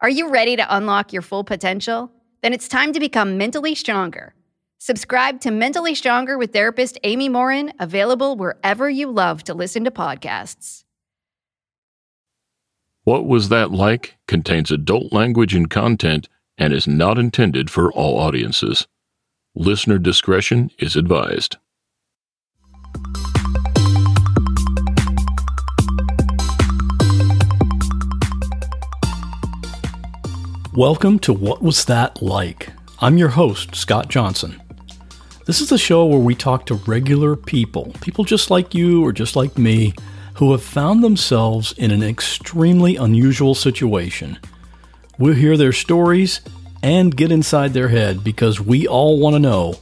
Are you ready to unlock your full potential? Then it's time to become mentally stronger. Subscribe to Mentally Stronger with therapist Amy Morin, available wherever you love to listen to podcasts. What Was That Like contains adult language and content and is not intended for all audiences. Listener discretion is advised. Welcome to What Was That Like? I'm your host, Scott Johnson. This is the show where we talk to regular people, people just like you or just like me, who have found themselves in an extremely unusual situation. We'll hear their stories and get inside their head because we all want to know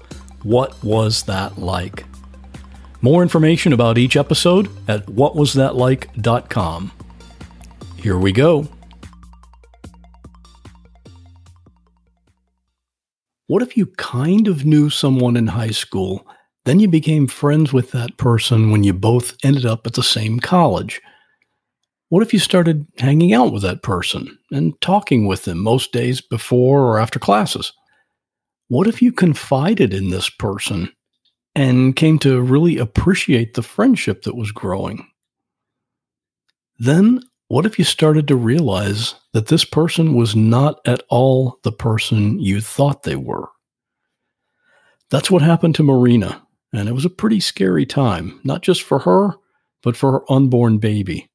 what was that like. More information about each episode at whatwasthatlike.com. Here we go. What if you kind of knew someone in high school, then you became friends with that person when you both ended up at the same college? What if you started hanging out with that person and talking with them most days before or after classes? What if you confided in this person and came to really appreciate the friendship that was growing? Then what if you started to realize that this person was not at all the person you thought they were? That's what happened to Marina, and it was a pretty scary time, not just for her, but for her unborn baby.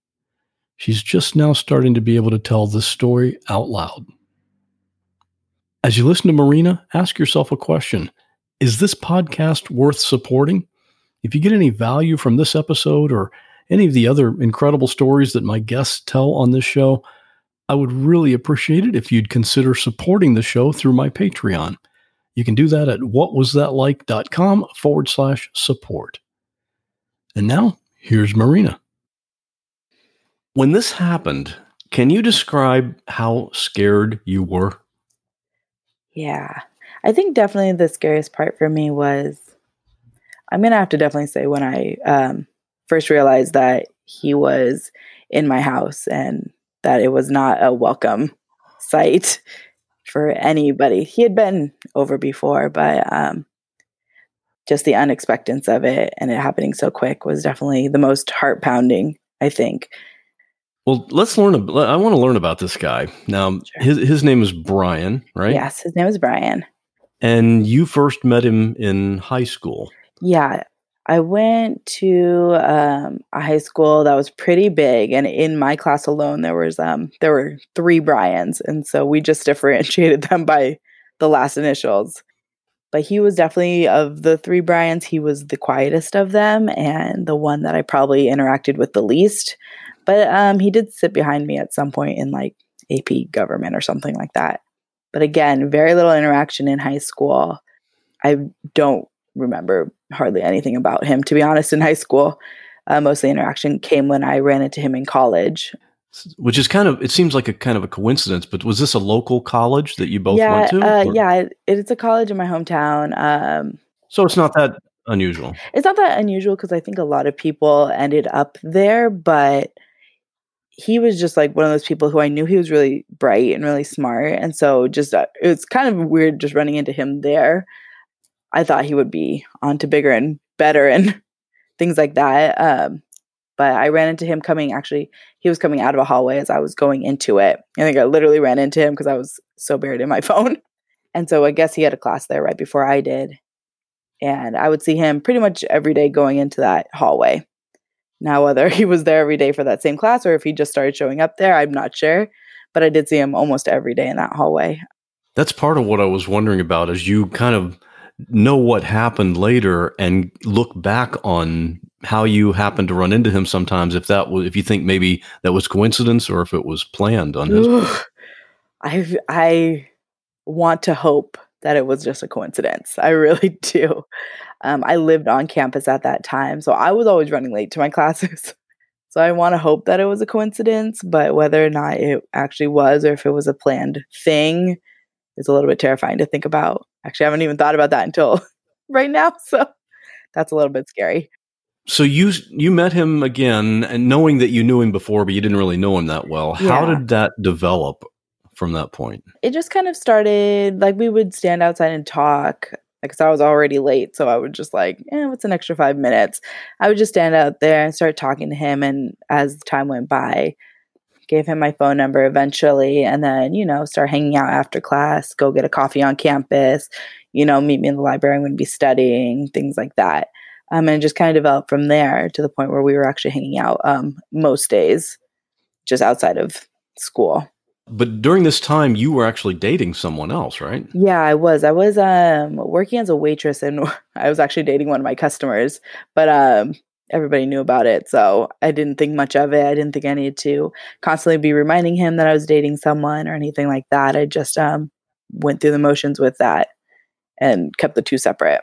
She's just now starting to be able to tell this story out loud. As you listen to Marina, ask yourself a question Is this podcast worth supporting? If you get any value from this episode or any of the other incredible stories that my guests tell on this show, I would really appreciate it if you'd consider supporting the show through my Patreon. You can do that at whatwasthatlike.com forward slash support. And now, here's Marina. When this happened, can you describe how scared you were? Yeah. I think definitely the scariest part for me was I'm going to have to definitely say when I um, first realized that he was in my house and that it was not a welcome sight for anybody. He had been over before, but um, just the unexpectedness of it and it happening so quick was definitely the most heart pounding, I think. Well, let's learn. I want to learn about this guy. Now, sure. his his name is Brian, right? Yes, his name is Brian. And you first met him in high school. Yeah, I went to um, a high school that was pretty big, and in my class alone, there was um, there were three Bryans, and so we just differentiated them by the last initials. but he was definitely of the three Bryans, he was the quietest of them and the one that I probably interacted with the least. But um, he did sit behind me at some point in like AP government or something like that. But again, very little interaction in high school. I don't remember hardly anything about him, to be honest, in high school. Uh, most of the interaction came when I ran into him in college. Which is kind of, it seems like a kind of a coincidence, but was this a local college that you both yeah, went to? Uh, yeah, it, it's a college in my hometown. Um, so it's not that unusual. It's not that unusual because I think a lot of people ended up there, but he was just like one of those people who I knew he was really bright and really smart. And so just uh, it was kind of weird just running into him there. I thought he would be on to bigger and better and things like that. Um, but I ran into him coming actually, he was coming out of a hallway as I was going into it. I think I literally ran into him because I was so buried in my phone. And so I guess he had a class there right before I did. And I would see him pretty much every day going into that hallway. Now, whether he was there every day for that same class or if he just started showing up there, I'm not sure. But I did see him almost every day in that hallway. That's part of what I was wondering about as you kind of know what happened later and look back on how you happened to run into him sometimes if that was if you think maybe that was coincidence or if it was planned on his I I want to hope that it was just a coincidence. I really do. Um, I lived on campus at that time, so I was always running late to my classes. so I want to hope that it was a coincidence, but whether or not it actually was or if it was a planned thing is a little bit terrifying to think about. Actually, I haven't even thought about that until right now, so that's a little bit scary. So you you met him again, and knowing that you knew him before, but you didn't really know him that well. Yeah. How did that develop from that point? It just kind of started like we would stand outside and talk because I was already late. So I would just like, eh, what's an extra five minutes? I would just stand out there and start talking to him. And as time went by, gave him my phone number eventually. And then, you know, start hanging out after class, go get a coffee on campus, you know, meet me in the library. I'm going to be studying, things like that. Um, and just kind of developed from there to the point where we were actually hanging out um, most days just outside of school. But during this time, you were actually dating someone else, right? Yeah, I was. I was um, working as a waitress, and I was actually dating one of my customers. But um, everybody knew about it, so I didn't think much of it. I didn't think I needed to constantly be reminding him that I was dating someone or anything like that. I just um, went through the motions with that and kept the two separate.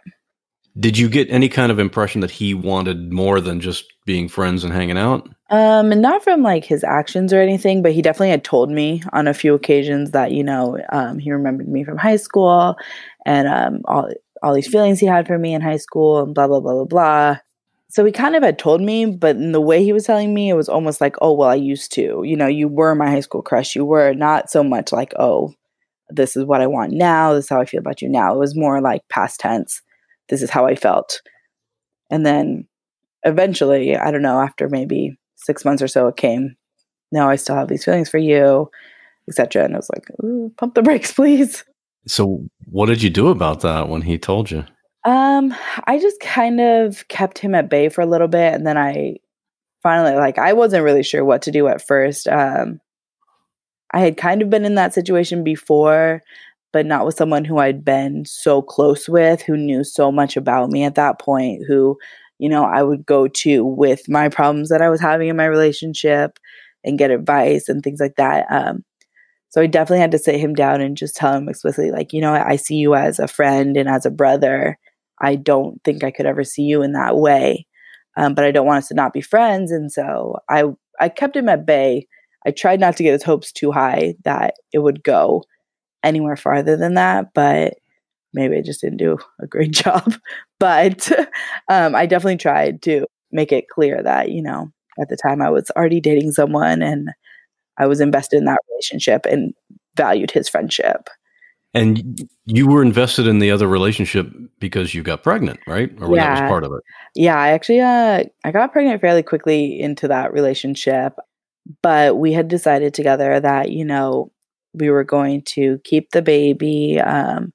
Did you get any kind of impression that he wanted more than just being friends and hanging out? Um, not from like his actions or anything, but he definitely had told me on a few occasions that you know um, he remembered me from high school and um, all all these feelings he had for me in high school and blah blah blah blah blah. So he kind of had told me, but in the way he was telling me, it was almost like, oh well, I used to. You know, you were my high school crush. You were not so much like, oh, this is what I want now. This is how I feel about you now. It was more like past tense this is how I felt. And then eventually, I don't know, after maybe six months or so, it came, now I still have these feelings for you, etc. And I was like, pump the brakes, please. So what did you do about that when he told you? Um, I just kind of kept him at bay for a little bit and then I finally like I wasn't really sure what to do at first. Um I had kind of been in that situation before but not with someone who I'd been so close with, who knew so much about me at that point, who, you know, I would go to with my problems that I was having in my relationship and get advice and things like that. Um, so I definitely had to sit him down and just tell him explicitly, like, you know, I see you as a friend and as a brother. I don't think I could ever see you in that way. Um, but I don't want us to not be friends. And so I I kept him at bay. I tried not to get his hopes too high that it would go anywhere farther than that, but maybe I just didn't do a great job. But um, I definitely tried to make it clear that, you know, at the time I was already dating someone and I was invested in that relationship and valued his friendship. And you were invested in the other relationship because you got pregnant, right? Or yeah. that was part of it? Yeah, I actually uh, I got pregnant fairly quickly into that relationship, but we had decided together that, you know, we were going to keep the baby, um,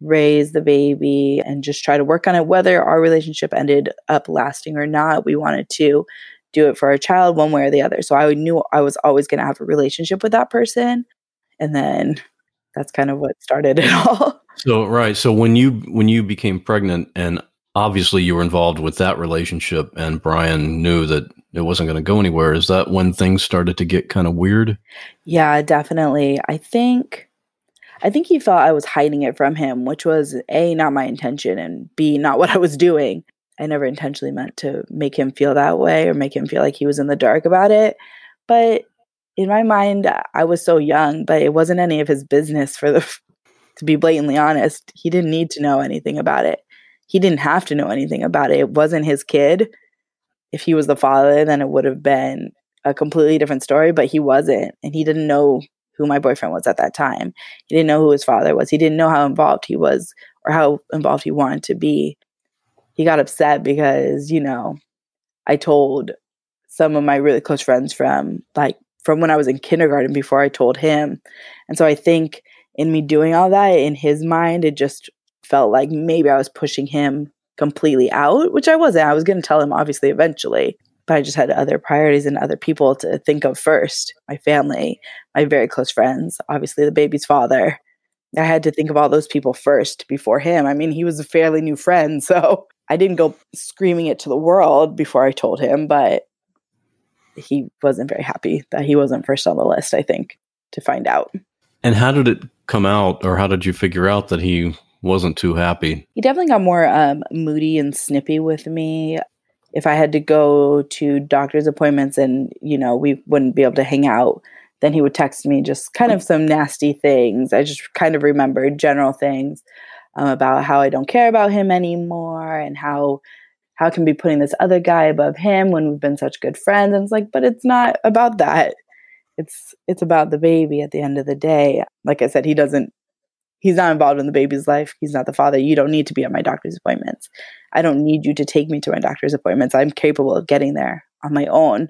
raise the baby, and just try to work on it. Whether our relationship ended up lasting or not, we wanted to do it for our child one way or the other. So I knew I was always going to have a relationship with that person. And then that's kind of what started it all. So right, so when you when you became pregnant and obviously you were involved with that relationship and Brian knew that it wasn't going to go anywhere, is that when things started to get kind of weird? Yeah, definitely. I think I think he thought I was hiding it from him, which was A not my intention and B not what I was doing. I never intentionally meant to make him feel that way or make him feel like he was in the dark about it. But in my mind, I was so young, but it wasn't any of his business for the to be blatantly honest. He didn't need to know anything about it. He didn't have to know anything about it. It wasn't his kid. If he was the father, then it would have been a completely different story, but he wasn't. And he didn't know who my boyfriend was at that time. He didn't know who his father was. He didn't know how involved he was or how involved he wanted to be. He got upset because, you know, I told some of my really close friends from like from when I was in kindergarten before I told him. And so I think in me doing all that, in his mind, it just felt like maybe I was pushing him completely out, which I wasn't. I was going to tell him obviously eventually, but I just had other priorities and other people to think of first my family, my very close friends, obviously the baby's father. I had to think of all those people first before him. I mean, he was a fairly new friend, so I didn't go screaming it to the world before I told him, but he wasn't very happy that he wasn't first on the list, I think, to find out. And how did it come out, or how did you figure out that he wasn't too happy? He definitely got more um, moody and snippy with me. If I had to go to doctor's appointments and, you know, we wouldn't be able to hang out, then he would text me just kind of some nasty things. I just kind of remembered general things um, about how I don't care about him anymore and how how can be putting this other guy above him when we've been such good friends? And it's like but it's not about that. It's it's about the baby at the end of the day. Like i said he doesn't he's not involved in the baby's life. He's not the father. You don't need to be at my doctor's appointments. I don't need you to take me to my doctor's appointments. I'm capable of getting there on my own.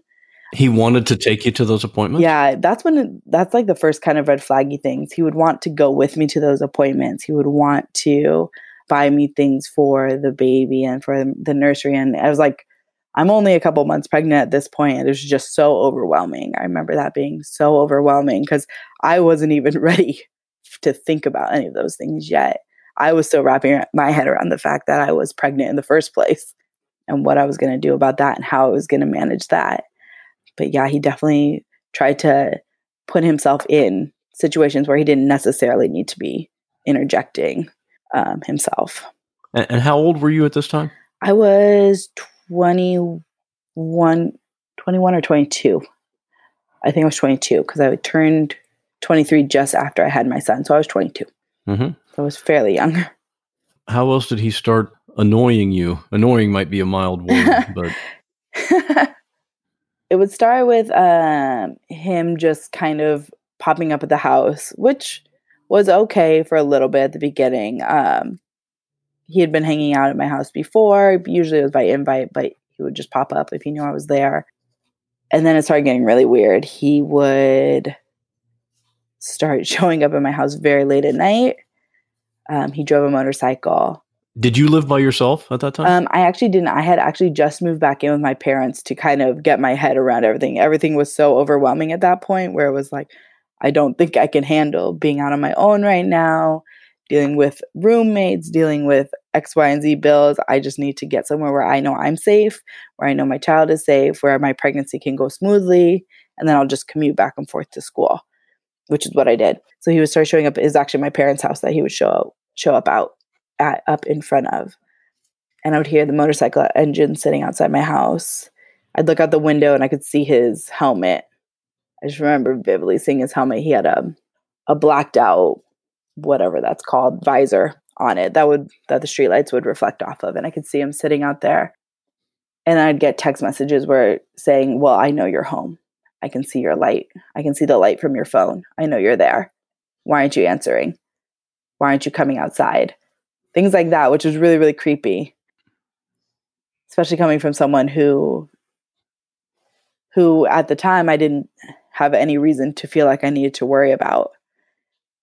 He wanted to take you to those appointments? Yeah that's when it, that's like the first kind of red flaggy things. He would want to go with me to those appointments. He would want to buy me things for the baby and for the nursery. And I was like, I'm only a couple months pregnant at this point. It was just so overwhelming. I remember that being so overwhelming because I wasn't even ready to think about any of those things yet. I was still wrapping my head around the fact that I was pregnant in the first place and what I was going to do about that and how I was going to manage that. But yeah, he definitely tried to put himself in situations where he didn't necessarily need to be interjecting um, himself. And, and, how old were you at this time? I was 21, 21 or 22. I think I was 22 because I turned 23 just after I had my son. So I was 22. Mm-hmm. So I was fairly young. How else did he start annoying you? Annoying might be a mild word, but. it would start with um, him just kind of popping up at the house, which was okay for a little bit at the beginning. Um, he had been hanging out at my house before. Usually it was by invite, but he would just pop up if he knew I was there. And then it started getting really weird. He would start showing up at my house very late at night. Um, he drove a motorcycle. Did you live by yourself at that time? Um, I actually didn't. I had actually just moved back in with my parents to kind of get my head around everything. Everything was so overwhelming at that point where it was like, I don't think I can handle being out on my own right now, dealing with roommates, dealing with X, Y, and Z bills. I just need to get somewhere where I know I'm safe, where I know my child is safe, where my pregnancy can go smoothly, and then I'll just commute back and forth to school, which is what I did. So he would start showing up. Is actually my parents' house that he would show up, show up out at up in front of, and I would hear the motorcycle engine sitting outside my house. I'd look out the window and I could see his helmet I just remember vividly seeing his helmet. He had a a blacked out whatever that's called visor on it that would that the streetlights would reflect off of, and I could see him sitting out there. And I'd get text messages where saying, "Well, I know you're home. I can see your light. I can see the light from your phone. I know you're there. Why aren't you answering? Why aren't you coming outside?" Things like that, which was really really creepy, especially coming from someone who who at the time I didn't have any reason to feel like I needed to worry about.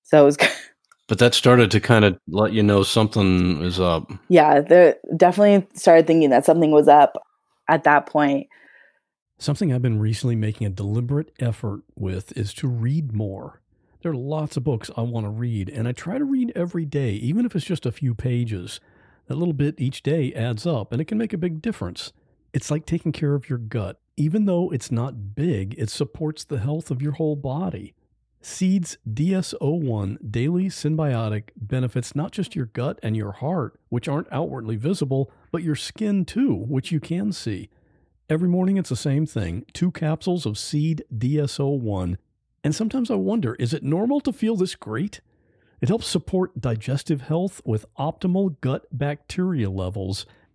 So it was. but that started to kind of let you know something is up. Yeah, there definitely started thinking that something was up at that point. Something I've been recently making a deliberate effort with is to read more. There are lots of books I want to read, and I try to read every day, even if it's just a few pages. That little bit each day adds up, and it can make a big difference. It's like taking care of your gut. Even though it's not big, it supports the health of your whole body. Seeds DS01 Daily Synbiotic benefits not just your gut and your heart, which aren't outwardly visible, but your skin too, which you can see. Every morning it's the same thing two capsules of Seed DS01. And sometimes I wonder is it normal to feel this great? It helps support digestive health with optimal gut bacteria levels.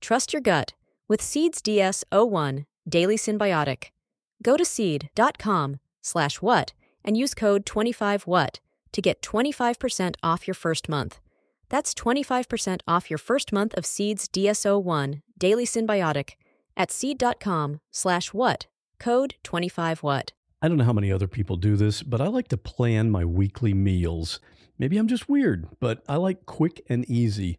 Trust your gut with Seeds DS01 Daily Synbiotic. Go to seed.com slash what and use code 25what to get 25% off your first month. That's 25% off your first month of Seeds DS01 Daily Synbiotic at seed.com slash what, code 25what. I don't know how many other people do this, but I like to plan my weekly meals. Maybe I'm just weird, but I like quick and easy.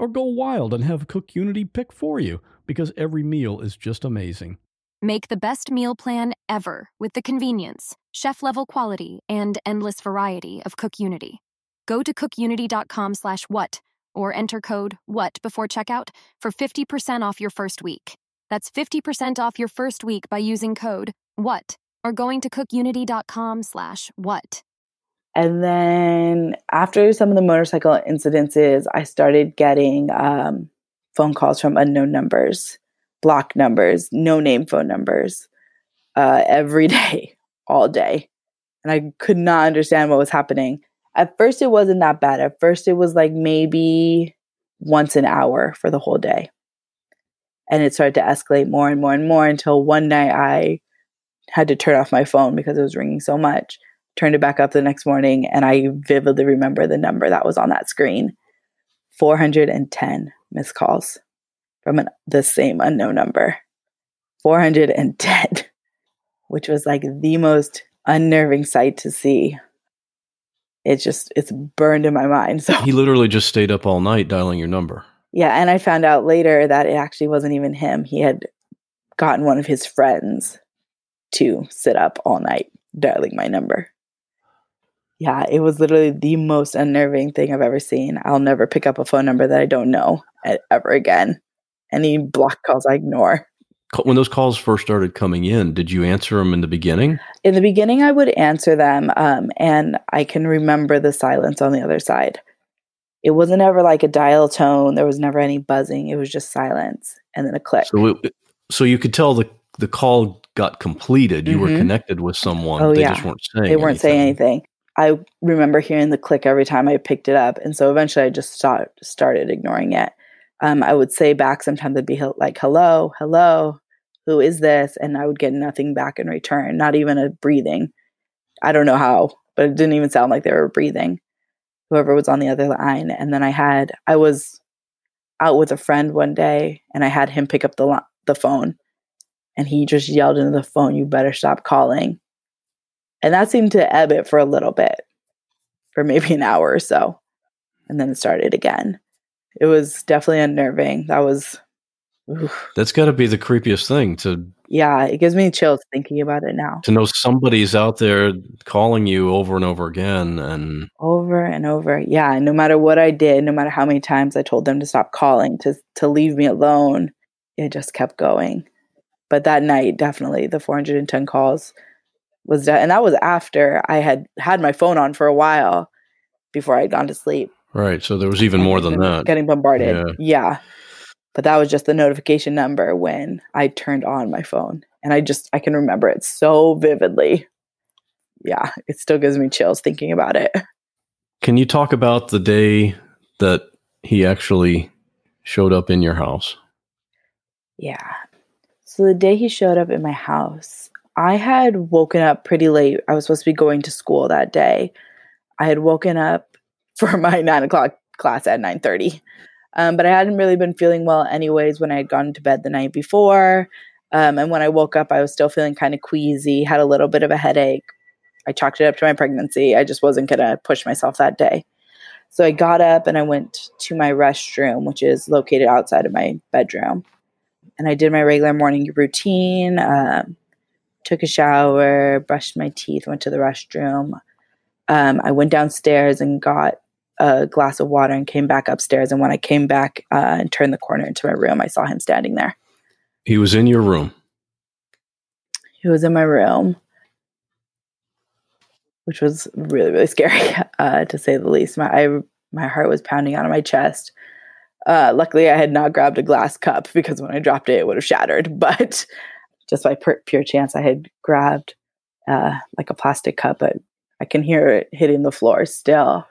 or go wild and have Cook Unity pick for you because every meal is just amazing. Make the best meal plan ever with the convenience, chef level quality, and endless variety of Cook Unity. Go to cookunity.com slash what or enter code WHAT before checkout for 50% off your first week. That's 50% off your first week by using code WHAT or going to cookunity.com/what. And then after some of the motorcycle incidences, I started getting um, phone calls from unknown numbers, block numbers, no name phone numbers uh, every day, all day. And I could not understand what was happening. At first, it wasn't that bad. At first, it was like maybe once an hour for the whole day. And it started to escalate more and more and more until one night I had to turn off my phone because it was ringing so much turned it back up the next morning, and I vividly remember the number that was on that screen 410 missed calls from an, the same unknown number. 410, which was like the most unnerving sight to see. It's just, it's burned in my mind. So he literally just stayed up all night dialing your number. Yeah. And I found out later that it actually wasn't even him. He had gotten one of his friends to sit up all night dialing my number yeah, it was literally the most unnerving thing I've ever seen. I'll never pick up a phone number that I don't know ever again. Any block calls I ignore. When those calls first started coming in, did you answer them in the beginning? In the beginning, I would answer them, um, and I can remember the silence on the other side. It wasn't ever like a dial tone. There was never any buzzing. It was just silence and then a click. So, it, so you could tell the the call got completed. You mm-hmm. were connected with someone. Oh, they yeah. just weren't saying. They weren't anything. saying anything. I remember hearing the click every time I picked it up. And so eventually I just start, started ignoring it. Um, I would say back sometimes it'd be like, hello, hello, who is this? And I would get nothing back in return, not even a breathing. I don't know how, but it didn't even sound like they were breathing, whoever was on the other line. And then I had, I was out with a friend one day and I had him pick up the, the phone and he just yelled into the phone, you better stop calling. And that seemed to ebb it for a little bit. for maybe an hour or so. And then it started again. It was definitely unnerving. That was oof. That's got to be the creepiest thing to Yeah, it gives me chills thinking about it now. To know somebody's out there calling you over and over again and over and over. Yeah, no matter what I did, no matter how many times I told them to stop calling, to to leave me alone, it just kept going. But that night, definitely the 410 calls was de- and that was after I had had my phone on for a while before I'd gone to sleep. Right. So there was even more than that. Getting bombarded. Yeah. yeah. But that was just the notification number when I turned on my phone. And I just, I can remember it so vividly. Yeah. It still gives me chills thinking about it. Can you talk about the day that he actually showed up in your house? Yeah. So the day he showed up in my house, I had woken up pretty late. I was supposed to be going to school that day. I had woken up for my nine o'clock class at nine thirty, um, but I hadn't really been feeling well anyways when I had gone to bed the night before. Um, and when I woke up, I was still feeling kind of queasy, had a little bit of a headache. I chalked it up to my pregnancy. I just wasn't going to push myself that day. So I got up and I went to my restroom, which is located outside of my bedroom. And I did my regular morning routine. Um, took a shower, brushed my teeth, went to the restroom. Um, I went downstairs and got a glass of water and came back upstairs. And when I came back uh, and turned the corner into my room, I saw him standing there. He was in your room. He was in my room, which was really, really scary, uh, to say the least. My I, my heart was pounding out of my chest. Uh, luckily, I had not grabbed a glass cup because when I dropped it, it would have shattered. But just by pure chance, I had grabbed uh, like a plastic cup, but I can hear it hitting the floor still.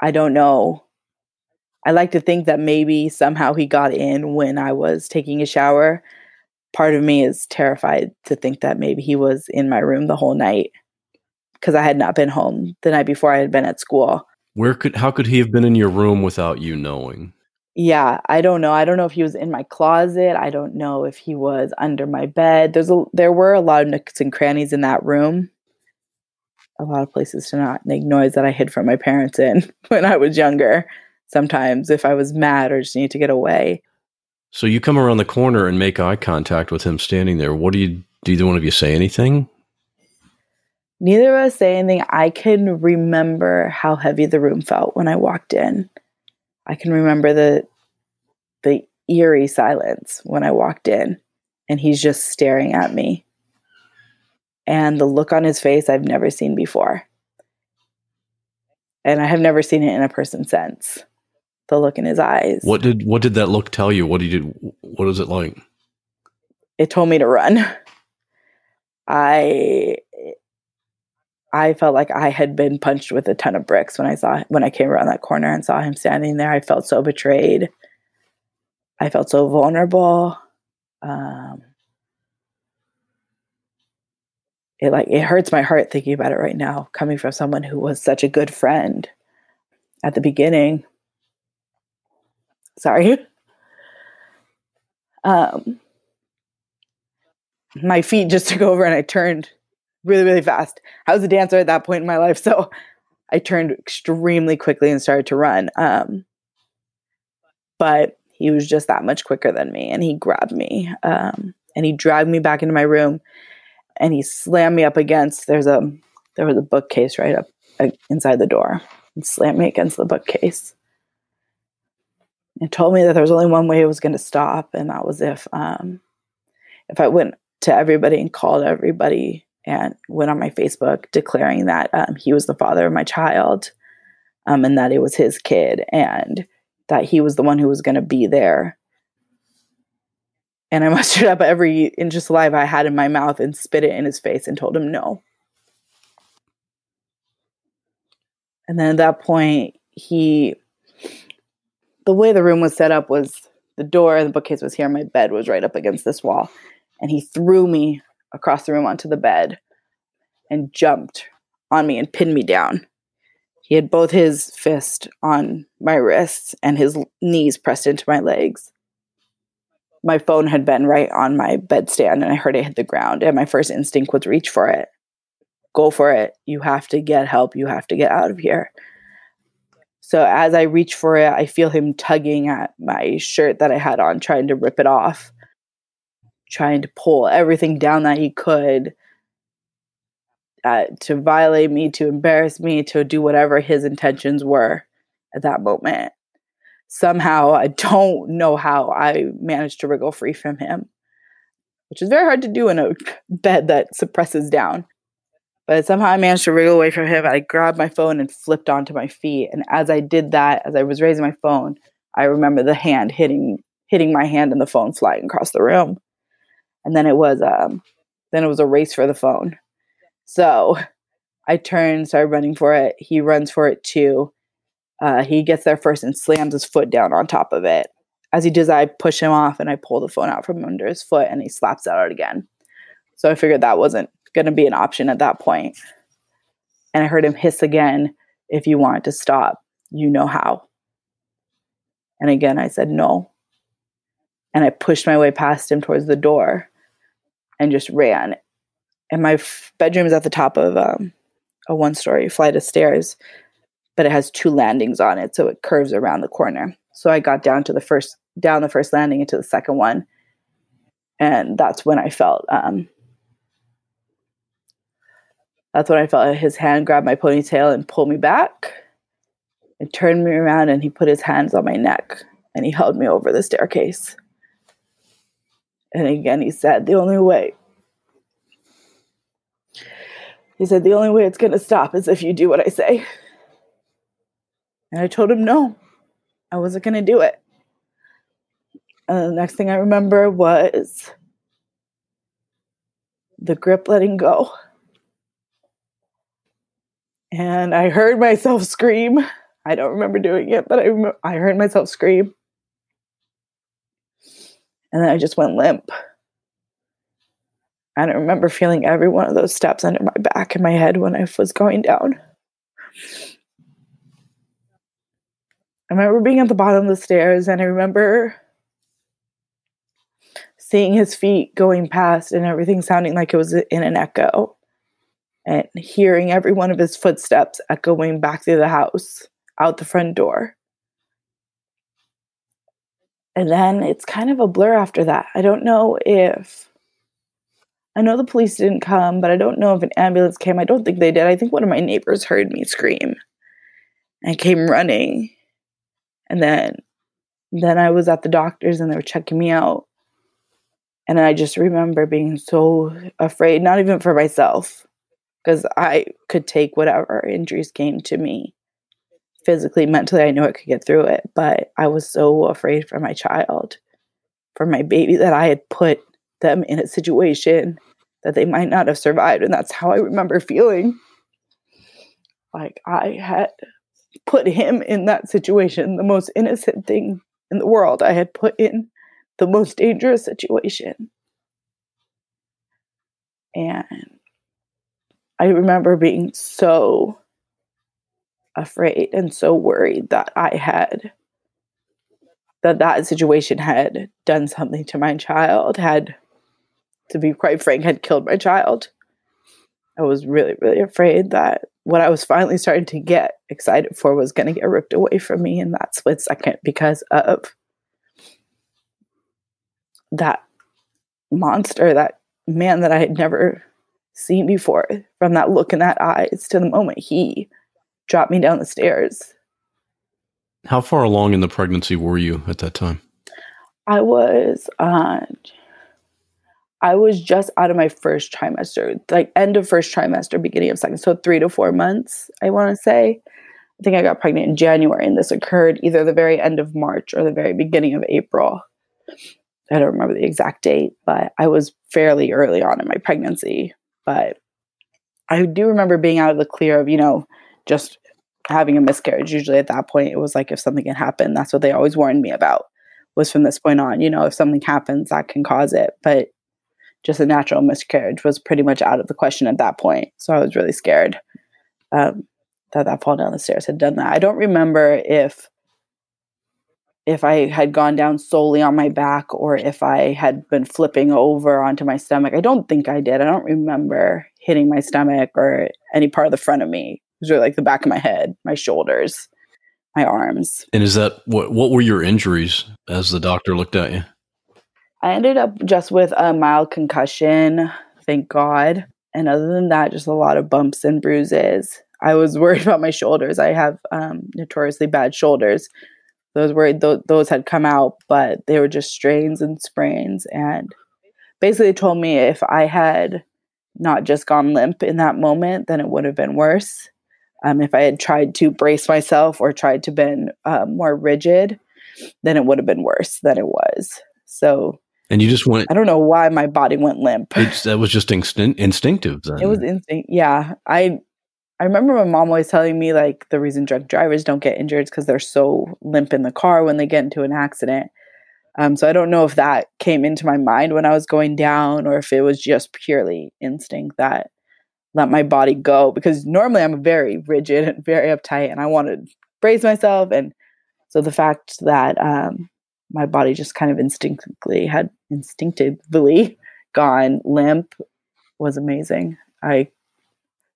I don't know. I like to think that maybe somehow he got in when I was taking a shower. Part of me is terrified to think that maybe he was in my room the whole night because I had not been home the night before I had been at school. Where could how could he have been in your room without you knowing? Yeah, I don't know. I don't know if he was in my closet. I don't know if he was under my bed. There's a there were a lot of nooks and crannies in that room. A lot of places to not make noise that I hid from my parents in when I was younger. Sometimes if I was mad or just need to get away. So you come around the corner and make eye contact with him standing there. What do you do either one of you say anything? Neither of us say anything. I can remember how heavy the room felt when I walked in. I can remember the the eerie silence when I walked in and he's just staring at me. And the look on his face I've never seen before. And I have never seen it in a person since. The look in his eyes. What did what did that look tell you? What did you what was it like? It told me to run. I I felt like I had been punched with a ton of bricks when I saw when I came around that corner and saw him standing there. I felt so betrayed. I felt so vulnerable. Um, it like it hurts my heart thinking about it right now, coming from someone who was such a good friend at the beginning. Sorry. Um, my feet just took over and I turned really, really fast. I was a dancer at that point in my life, so I turned extremely quickly and started to run. Um, but he was just that much quicker than me, and he grabbed me um, and he dragged me back into my room, and he slammed me up against. There's a there was a bookcase right up uh, inside the door, and slammed me against the bookcase. And told me that there was only one way it was going to stop, and that was if um, if I went to everybody and called everybody and went on my Facebook declaring that um, he was the father of my child um, and that it was his kid and that he was the one who was going to be there. And I mustered up every inch of saliva I had in my mouth and spit it in his face and told him no. And then at that point, he, the way the room was set up was the door and the bookcase was here, my bed was right up against this wall. And he threw me across the room onto the bed and jumped on me and pinned me down. He had both his fists on my wrists and his knees pressed into my legs. My phone had been right on my bedstand and I heard it hit the ground, and my first instinct was reach for it. go for it. You have to get help. You have to get out of here. So as I reach for it, I feel him tugging at my shirt that I had on, trying to rip it off, trying to pull everything down that he could uh, to violate me, to embarrass me, to do whatever his intentions were at that moment. Somehow, I don't know how I managed to wriggle free from him, which is very hard to do in a bed that suppresses down. But somehow I managed to wriggle away from him. I grabbed my phone and flipped onto my feet. And as I did that, as I was raising my phone, I remember the hand hitting hitting my hand and the phone flying across the room. And then it was um then it was a race for the phone. So I turn, started running for it. He runs for it too. Uh, he gets there first and slams his foot down on top of it. As he does, I push him off and I pull the phone out from under his foot and he slaps it out again. So I figured that wasn't going to be an option at that point. And I heard him hiss again if you want to stop, you know how. And again, I said no. And I pushed my way past him towards the door and just ran. And my f- bedroom is at the top of um, a one story flight of stairs, but it has two landings on it. So it curves around the corner. So I got down to the first, down the first landing into the second one. And that's when I felt um, that's when I felt his hand grab my ponytail and pull me back and turned me around and he put his hands on my neck and he held me over the staircase. And again, he said, The only way. He said, The only way it's going to stop is if you do what I say. And I told him, No, I wasn't going to do it. And the next thing I remember was the grip letting go and I heard myself scream. I don't remember doing it, but I I heard myself scream. And then I just went limp. I don't remember feeling every one of those steps under my back and my head when I was going down. I remember being at the bottom of the stairs and I remember seeing his feet going past and everything sounding like it was in an echo and hearing every one of his footsteps echoing back through the house out the front door. And then it's kind of a blur after that. I don't know if I know the police didn't come, but I don't know if an ambulance came. I don't think they did. I think one of my neighbors heard me scream and came running. And then then I was at the doctor's and they were checking me out. And I just remember being so afraid, not even for myself, because I could take whatever injuries came to me physically, mentally. I knew I could get through it, but I was so afraid for my child, for my baby, that I had put them in a situation that they might not have survived. And that's how I remember feeling. Like I had put him in that situation, the most innocent thing in the world. I had put in the most dangerous situation. And I remember being so afraid and so worried that I had that that situation had done something to my child, had to be quite frank, had killed my child. I was really, really afraid that what I was finally starting to get excited for was going to get ripped away from me in that split second because of that monster, that man that I had never seen before from that look in that eyes to the moment he dropped me down the stairs. How far along in the pregnancy were you at that time? I was uh, I was just out of my first trimester, like end of first trimester, beginning of second. So three to four months, I want to say. I think I got pregnant in January, and this occurred either the very end of March or the very beginning of April. I don't remember the exact date, but I was fairly early on in my pregnancy. But I do remember being out of the clear of, you know, just having a miscarriage. Usually at that point, it was like if something had happened, that's what they always warned me about, was from this point on, you know, if something happens, that can cause it. But just a natural miscarriage was pretty much out of the question at that point. So I was really scared um, that that fall down the stairs had done that. I don't remember if if I had gone down solely on my back or if I had been flipping over onto my stomach. I don't think I did. I don't remember hitting my stomach or any part of the front of me. Was like the back of my head, my shoulders, my arms. And is that what? What were your injuries as the doctor looked at you? I ended up just with a mild concussion, thank God. And other than that, just a lot of bumps and bruises. I was worried about my shoulders. I have um, notoriously bad shoulders. Those were th- those had come out, but they were just strains and sprains. And basically, told me if I had not just gone limp in that moment, then it would have been worse. Um, if I had tried to brace myself or tried to been uh, more rigid, then it would have been worse than it was. So and you just went. I don't know why my body went limp. that was just instinct, instinctive. Then. It was instinct. Yeah, I I remember my mom always telling me like the reason drunk drivers don't get injured is because they're so limp in the car when they get into an accident. Um, so I don't know if that came into my mind when I was going down or if it was just purely instinct that let my body go because normally I'm very rigid and very uptight and I want to brace myself and so the fact that um, my body just kind of instinctively had instinctively gone limp was amazing. I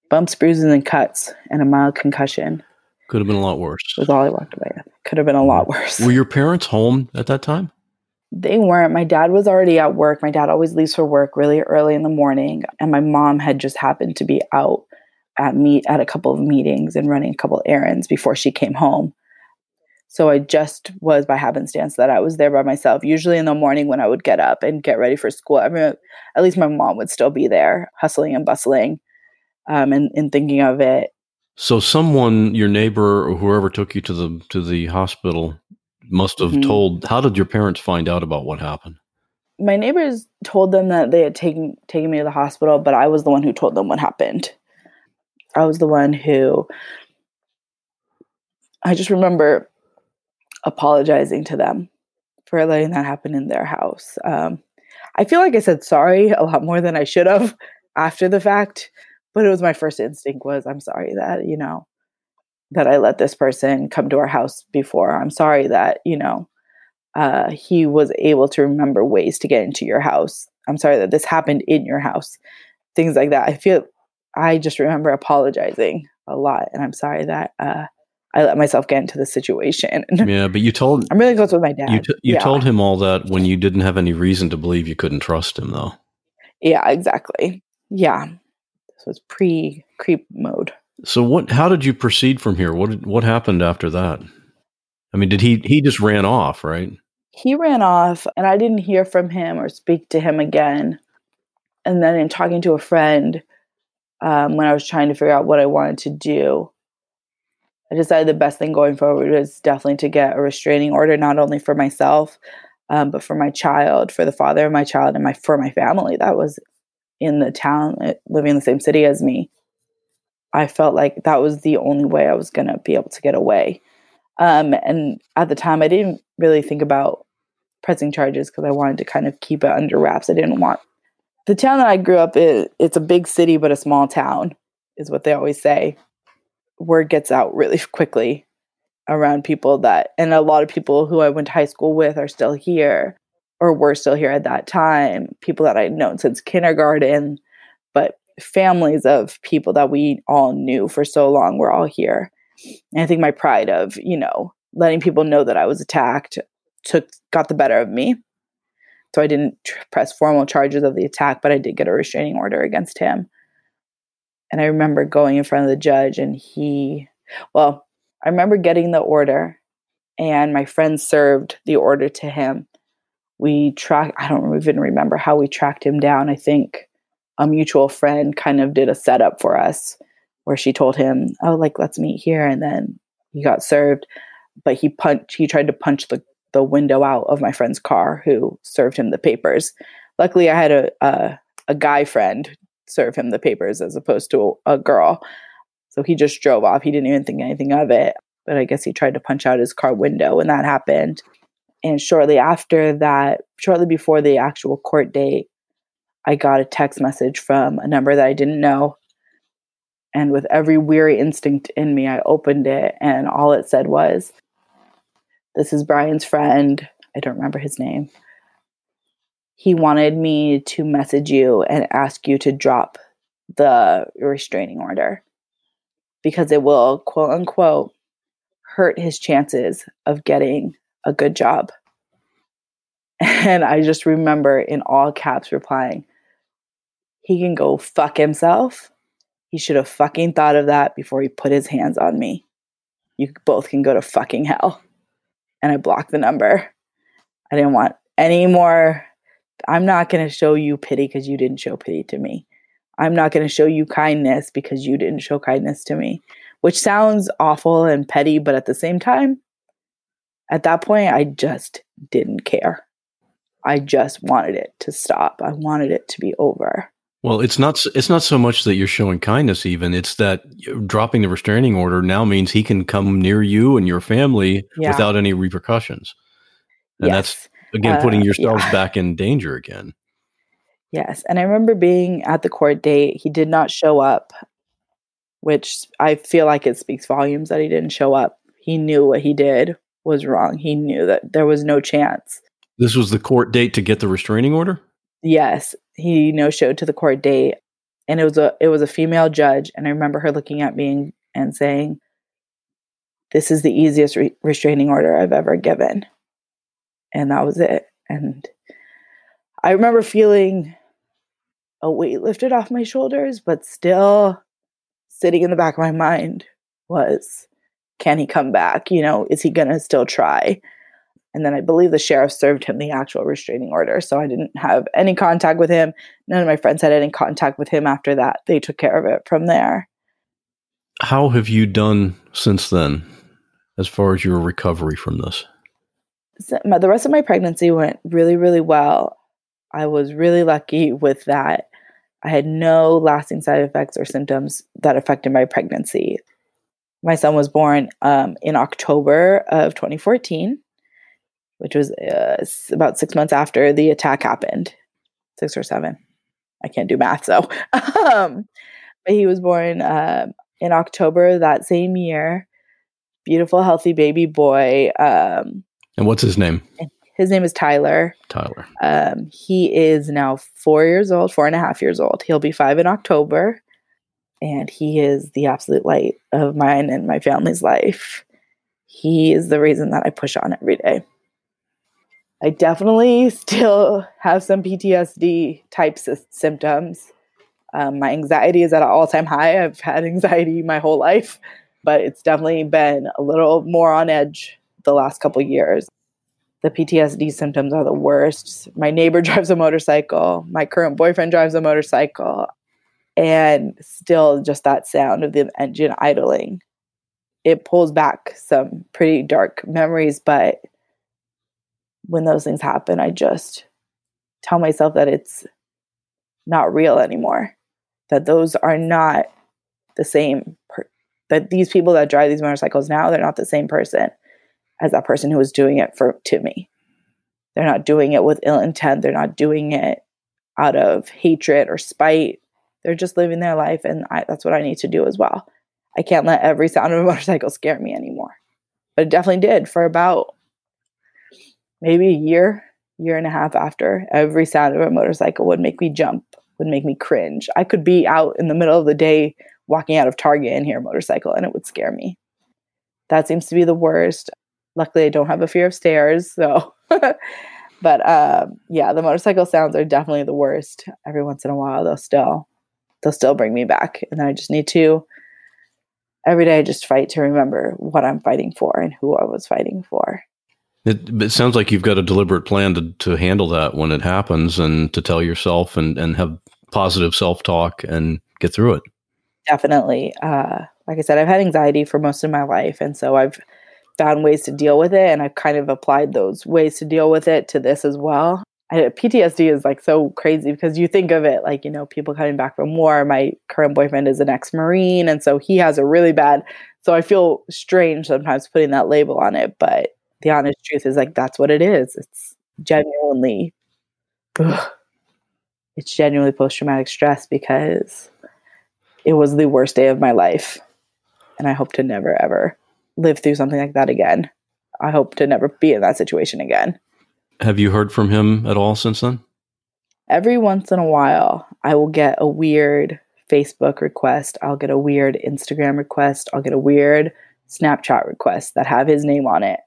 bumps, bruises, and cuts, and a mild concussion. Could have been a lot worse. Was all I walked away with. Could have been a lot worse. Were your parents home at that time? They weren't. My dad was already at work. My dad always leaves for work really early in the morning, and my mom had just happened to be out at meet at a couple of meetings and running a couple errands before she came home. So I just was by happenstance that I was there by myself. Usually in the morning when I would get up and get ready for school, I mean, at least my mom would still be there, hustling and bustling, um, and, and thinking of it. So someone, your neighbor or whoever took you to the to the hospital, must have mm-hmm. told. How did your parents find out about what happened? My neighbors told them that they had taken taken me to the hospital, but I was the one who told them what happened. I was the one who. I just remember apologizing to them for letting that happen in their house. Um, I feel like I said sorry a lot more than I should have after the fact, but it was my first instinct was I'm sorry that, you know, that I let this person come to our house before. I'm sorry that, you know, uh, he was able to remember ways to get into your house. I'm sorry that this happened in your house. Things like that. I feel I just remember apologizing a lot and I'm sorry that uh, I let myself get into the situation. Yeah, but you told I'm really close with my dad. You, t- you yeah. told him all that when you didn't have any reason to believe you couldn't trust him, though. Yeah, exactly. Yeah, this was pre creep mode. So what? How did you proceed from here? What what happened after that? I mean, did he he just ran off, right? He ran off, and I didn't hear from him or speak to him again. And then in talking to a friend, um, when I was trying to figure out what I wanted to do, I decided the best thing going forward was definitely to get a restraining order, not only for myself, um, but for my child, for the father of my child, and my for my family that was in the town, eh, living in the same city as me. I felt like that was the only way I was going to be able to get away. Um, and at the time, I didn't really think about pressing charges because I wanted to kind of keep it under wraps. I didn't want the town that I grew up in. It's a big city, but a small town, is what they always say word gets out really quickly around people that, and a lot of people who I went to high school with are still here or were still here at that time, people that I'd known since kindergarten, but families of people that we all knew for so long were all here. And I think my pride of, you know, letting people know that I was attacked took got the better of me. So I didn't press formal charges of the attack, but I did get a restraining order against him. And I remember going in front of the judge, and he, well, I remember getting the order, and my friend served the order to him. We tracked, I don't even remember how we tracked him down. I think a mutual friend kind of did a setup for us where she told him, Oh, like, let's meet here. And then he got served, but he punched, he tried to punch the, the window out of my friend's car who served him the papers. Luckily, I had a, a, a guy friend serve him the papers as opposed to a, a girl. So he just drove off. He didn't even think anything of it. But I guess he tried to punch out his car window when that happened. And shortly after that, shortly before the actual court date, I got a text message from a number that I didn't know. And with every weary instinct in me, I opened it, and all it said was, This is Brian's friend. I don't remember his name he wanted me to message you and ask you to drop the restraining order because it will, quote unquote, hurt his chances of getting a good job. And I just remember in all caps replying, he can go fuck himself. He should have fucking thought of that before he put his hands on me. You both can go to fucking hell. And I blocked the number. I didn't want any more. I'm not going to show you pity because you didn't show pity to me. I'm not going to show you kindness because you didn't show kindness to me, which sounds awful and petty, but at the same time, at that point, I just didn't care. I just wanted it to stop. I wanted it to be over. Well, it's not it's not so much that you're showing kindness even it's that dropping the restraining order now means he can come near you and your family yeah. without any repercussions. And yes. that's again putting uh, yourselves yeah. back in danger again. Yes, and I remember being at the court date. He did not show up, which I feel like it speaks volumes that he didn't show up. He knew what he did was wrong. He knew that there was no chance. This was the court date to get the restraining order? Yes, he no showed to the court date and it was a it was a female judge and I remember her looking at me and, and saying this is the easiest re- restraining order I've ever given. And that was it. And I remember feeling a weight lifted off my shoulders, but still sitting in the back of my mind was can he come back? You know, is he going to still try? And then I believe the sheriff served him the actual restraining order. So I didn't have any contact with him. None of my friends had any contact with him after that. They took care of it from there. How have you done since then, as far as your recovery from this? So my, the rest of my pregnancy went really, really well. I was really lucky with that. I had no lasting side effects or symptoms that affected my pregnancy. My son was born um, in October of 2014, which was uh, about six months after the attack happened, six or seven. I can't do math, so. um, but he was born uh, in October that same year. Beautiful, healthy baby boy. Um, and what's his name? His name is Tyler. Tyler. Um, he is now four years old, four and a half years old. He'll be five in October. And he is the absolute light of mine and my family's life. He is the reason that I push on every day. I definitely still have some PTSD type symptoms. Um, my anxiety is at an all time high. I've had anxiety my whole life, but it's definitely been a little more on edge the last couple years the PTSD symptoms are the worst. My neighbor drives a motorcycle. My current boyfriend drives a motorcycle. And still, just that sound of the engine idling, it pulls back some pretty dark memories. But when those things happen, I just tell myself that it's not real anymore, that those are not the same, per- that these people that drive these motorcycles now, they're not the same person as that person who was doing it for to me. They're not doing it with ill intent. They're not doing it out of hatred or spite. They're just living their life, and I, that's what I need to do as well. I can't let every sound of a motorcycle scare me anymore. But it definitely did for about maybe a year, year and a half after. Every sound of a motorcycle would make me jump, would make me cringe. I could be out in the middle of the day walking out of Target and hear a motorcycle, and it would scare me. That seems to be the worst. Luckily, I don't have a fear of stairs, so. but um, yeah, the motorcycle sounds are definitely the worst. Every once in a while, they'll still they'll still bring me back, and I just need to every day I just fight to remember what I'm fighting for and who I was fighting for. It, it sounds like you've got a deliberate plan to, to handle that when it happens and to tell yourself and, and have positive self talk and get through it. Definitely. Uh, like I said, I've had anxiety for most of my life. And so I've found ways to deal with it and I've kind of applied those ways to deal with it to this as well. I, PTSD is like so crazy because you think of it like, you know, people coming back from war. My current boyfriend is an ex Marine, and so he has a really bad. So I feel strange sometimes putting that label on it, but the honest truth is like that's what it is. It's genuinely, ugh, it's genuinely post traumatic stress because it was the worst day of my life. And I hope to never ever live through something like that again. I hope to never be in that situation again. Have you heard from him at all since then? Every once in a while, I will get a weird Facebook request, I'll get a weird Instagram request, I'll get a weird Snapchat request that have his name on it.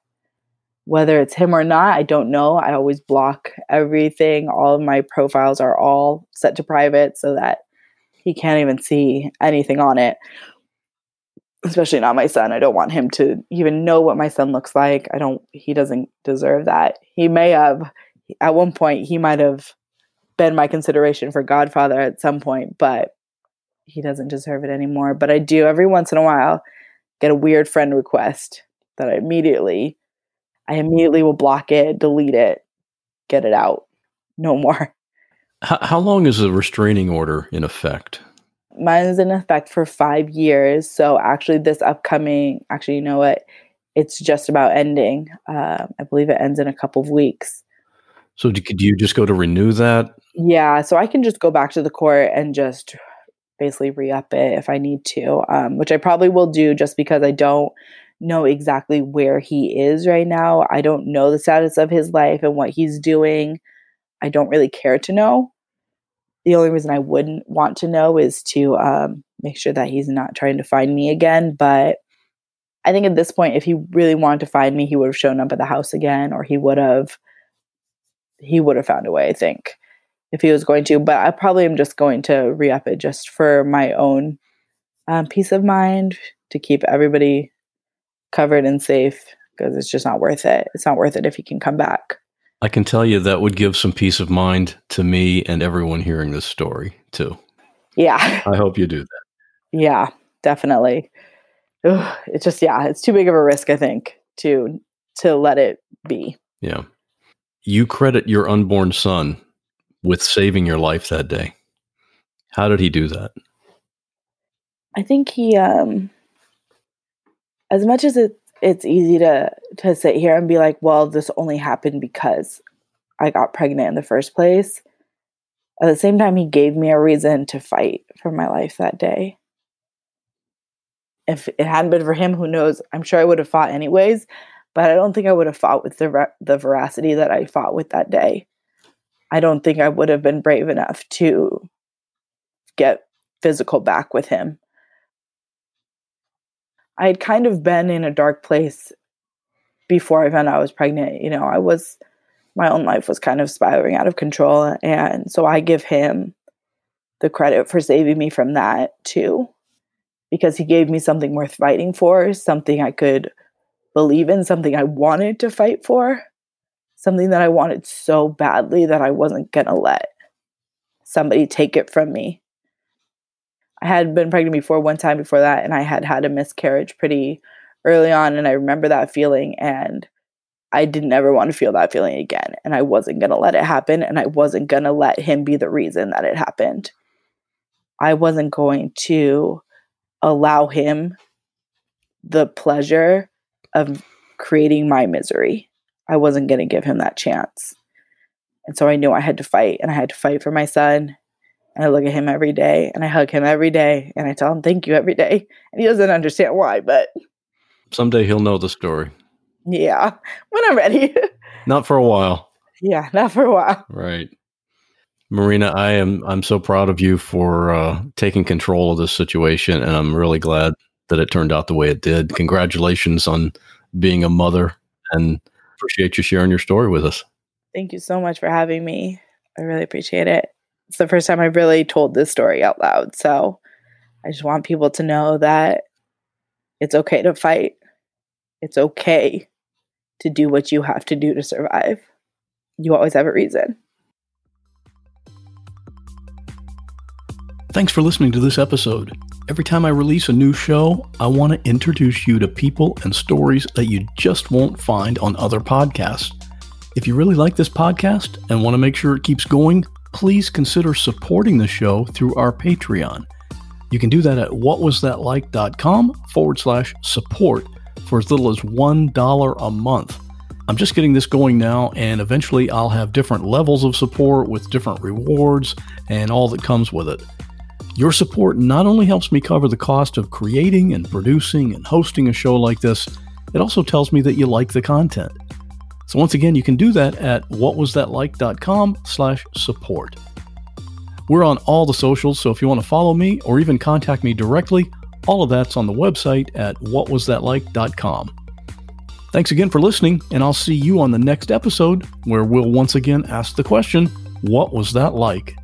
Whether it's him or not, I don't know. I always block everything. All of my profiles are all set to private so that he can't even see anything on it. Especially not my son. I don't want him to even know what my son looks like. I don't, he doesn't deserve that. He may have, at one point, he might have been my consideration for Godfather at some point, but he doesn't deserve it anymore. But I do every once in a while get a weird friend request that I immediately I immediately will block it, delete it, get it out. No more. How, how long is a restraining order in effect? Mine is in effect for five years. So actually, this upcoming, actually, you know what? It's just about ending. Uh, I believe it ends in a couple of weeks. So do you just go to renew that? Yeah. So I can just go back to the court and just basically re up it if I need to, um, which I probably will do just because I don't know exactly where he is right now. I don't know the status of his life and what he's doing. I don't really care to know. The only reason I wouldn't want to know is to um, make sure that he's not trying to find me again. But I think at this point, if he really wanted to find me, he would have shown up at the house again, or he would have he would have found a way. I think if he was going to. But I probably am just going to re up it just for my own um, peace of mind to keep everybody covered and safe because it's just not worth it. It's not worth it if he can come back. I can tell you that would give some peace of mind to me and everyone hearing this story too. Yeah. I hope you do that. Yeah, definitely. Ugh, it's just yeah, it's too big of a risk I think to to let it be. Yeah. You credit your unborn son with saving your life that day. How did he do that? I think he um as much as it, it's easy to to sit here and be like, well, this only happened because I got pregnant in the first place. At the same time, he gave me a reason to fight for my life that day. If it hadn't been for him, who knows? I'm sure I would have fought anyways, but I don't think I would have fought with the the veracity that I fought with that day. I don't think I would have been brave enough to get physical back with him I had kind of been in a dark place before I found out I was pregnant. You know, I was, my own life was kind of spiraling out of control. And so I give him the credit for saving me from that too, because he gave me something worth fighting for, something I could believe in, something I wanted to fight for, something that I wanted so badly that I wasn't going to let somebody take it from me. I had been pregnant before one time before that, and I had had a miscarriage pretty early on. And I remember that feeling, and I didn't ever want to feel that feeling again. And I wasn't going to let it happen, and I wasn't going to let him be the reason that it happened. I wasn't going to allow him the pleasure of creating my misery. I wasn't going to give him that chance. And so I knew I had to fight, and I had to fight for my son and I look at him every day and I hug him every day and I tell him thank you every day. And he doesn't understand why, but someday he'll know the story. Yeah, when I'm ready. not for a while. Yeah, not for a while. Right. Marina, I am I'm so proud of you for uh, taking control of this situation and I'm really glad that it turned out the way it did. Congratulations on being a mother and appreciate you sharing your story with us. Thank you so much for having me. I really appreciate it it's the first time I've really told this story out loud. So I just want people to know that it's okay to fight. It's okay to do what you have to do to survive. You always have a reason. Thanks for listening to this episode. Every time I release a new show, I want to introduce you to people and stories that you just won't find on other podcasts. If you really like this podcast and want to make sure it keeps going, please consider supporting the show through our Patreon. You can do that at whatwasthatlike.com forward slash support for as little as $1 a month. I'm just getting this going now, and eventually I'll have different levels of support with different rewards and all that comes with it. Your support not only helps me cover the cost of creating and producing and hosting a show like this, it also tells me that you like the content. So once again, you can do that at whatwasthatlike.com slash support. We're on all the socials, so if you want to follow me or even contact me directly, all of that's on the website at whatwasthatlike.com. Thanks again for listening, and I'll see you on the next episode where we'll once again ask the question What was that like?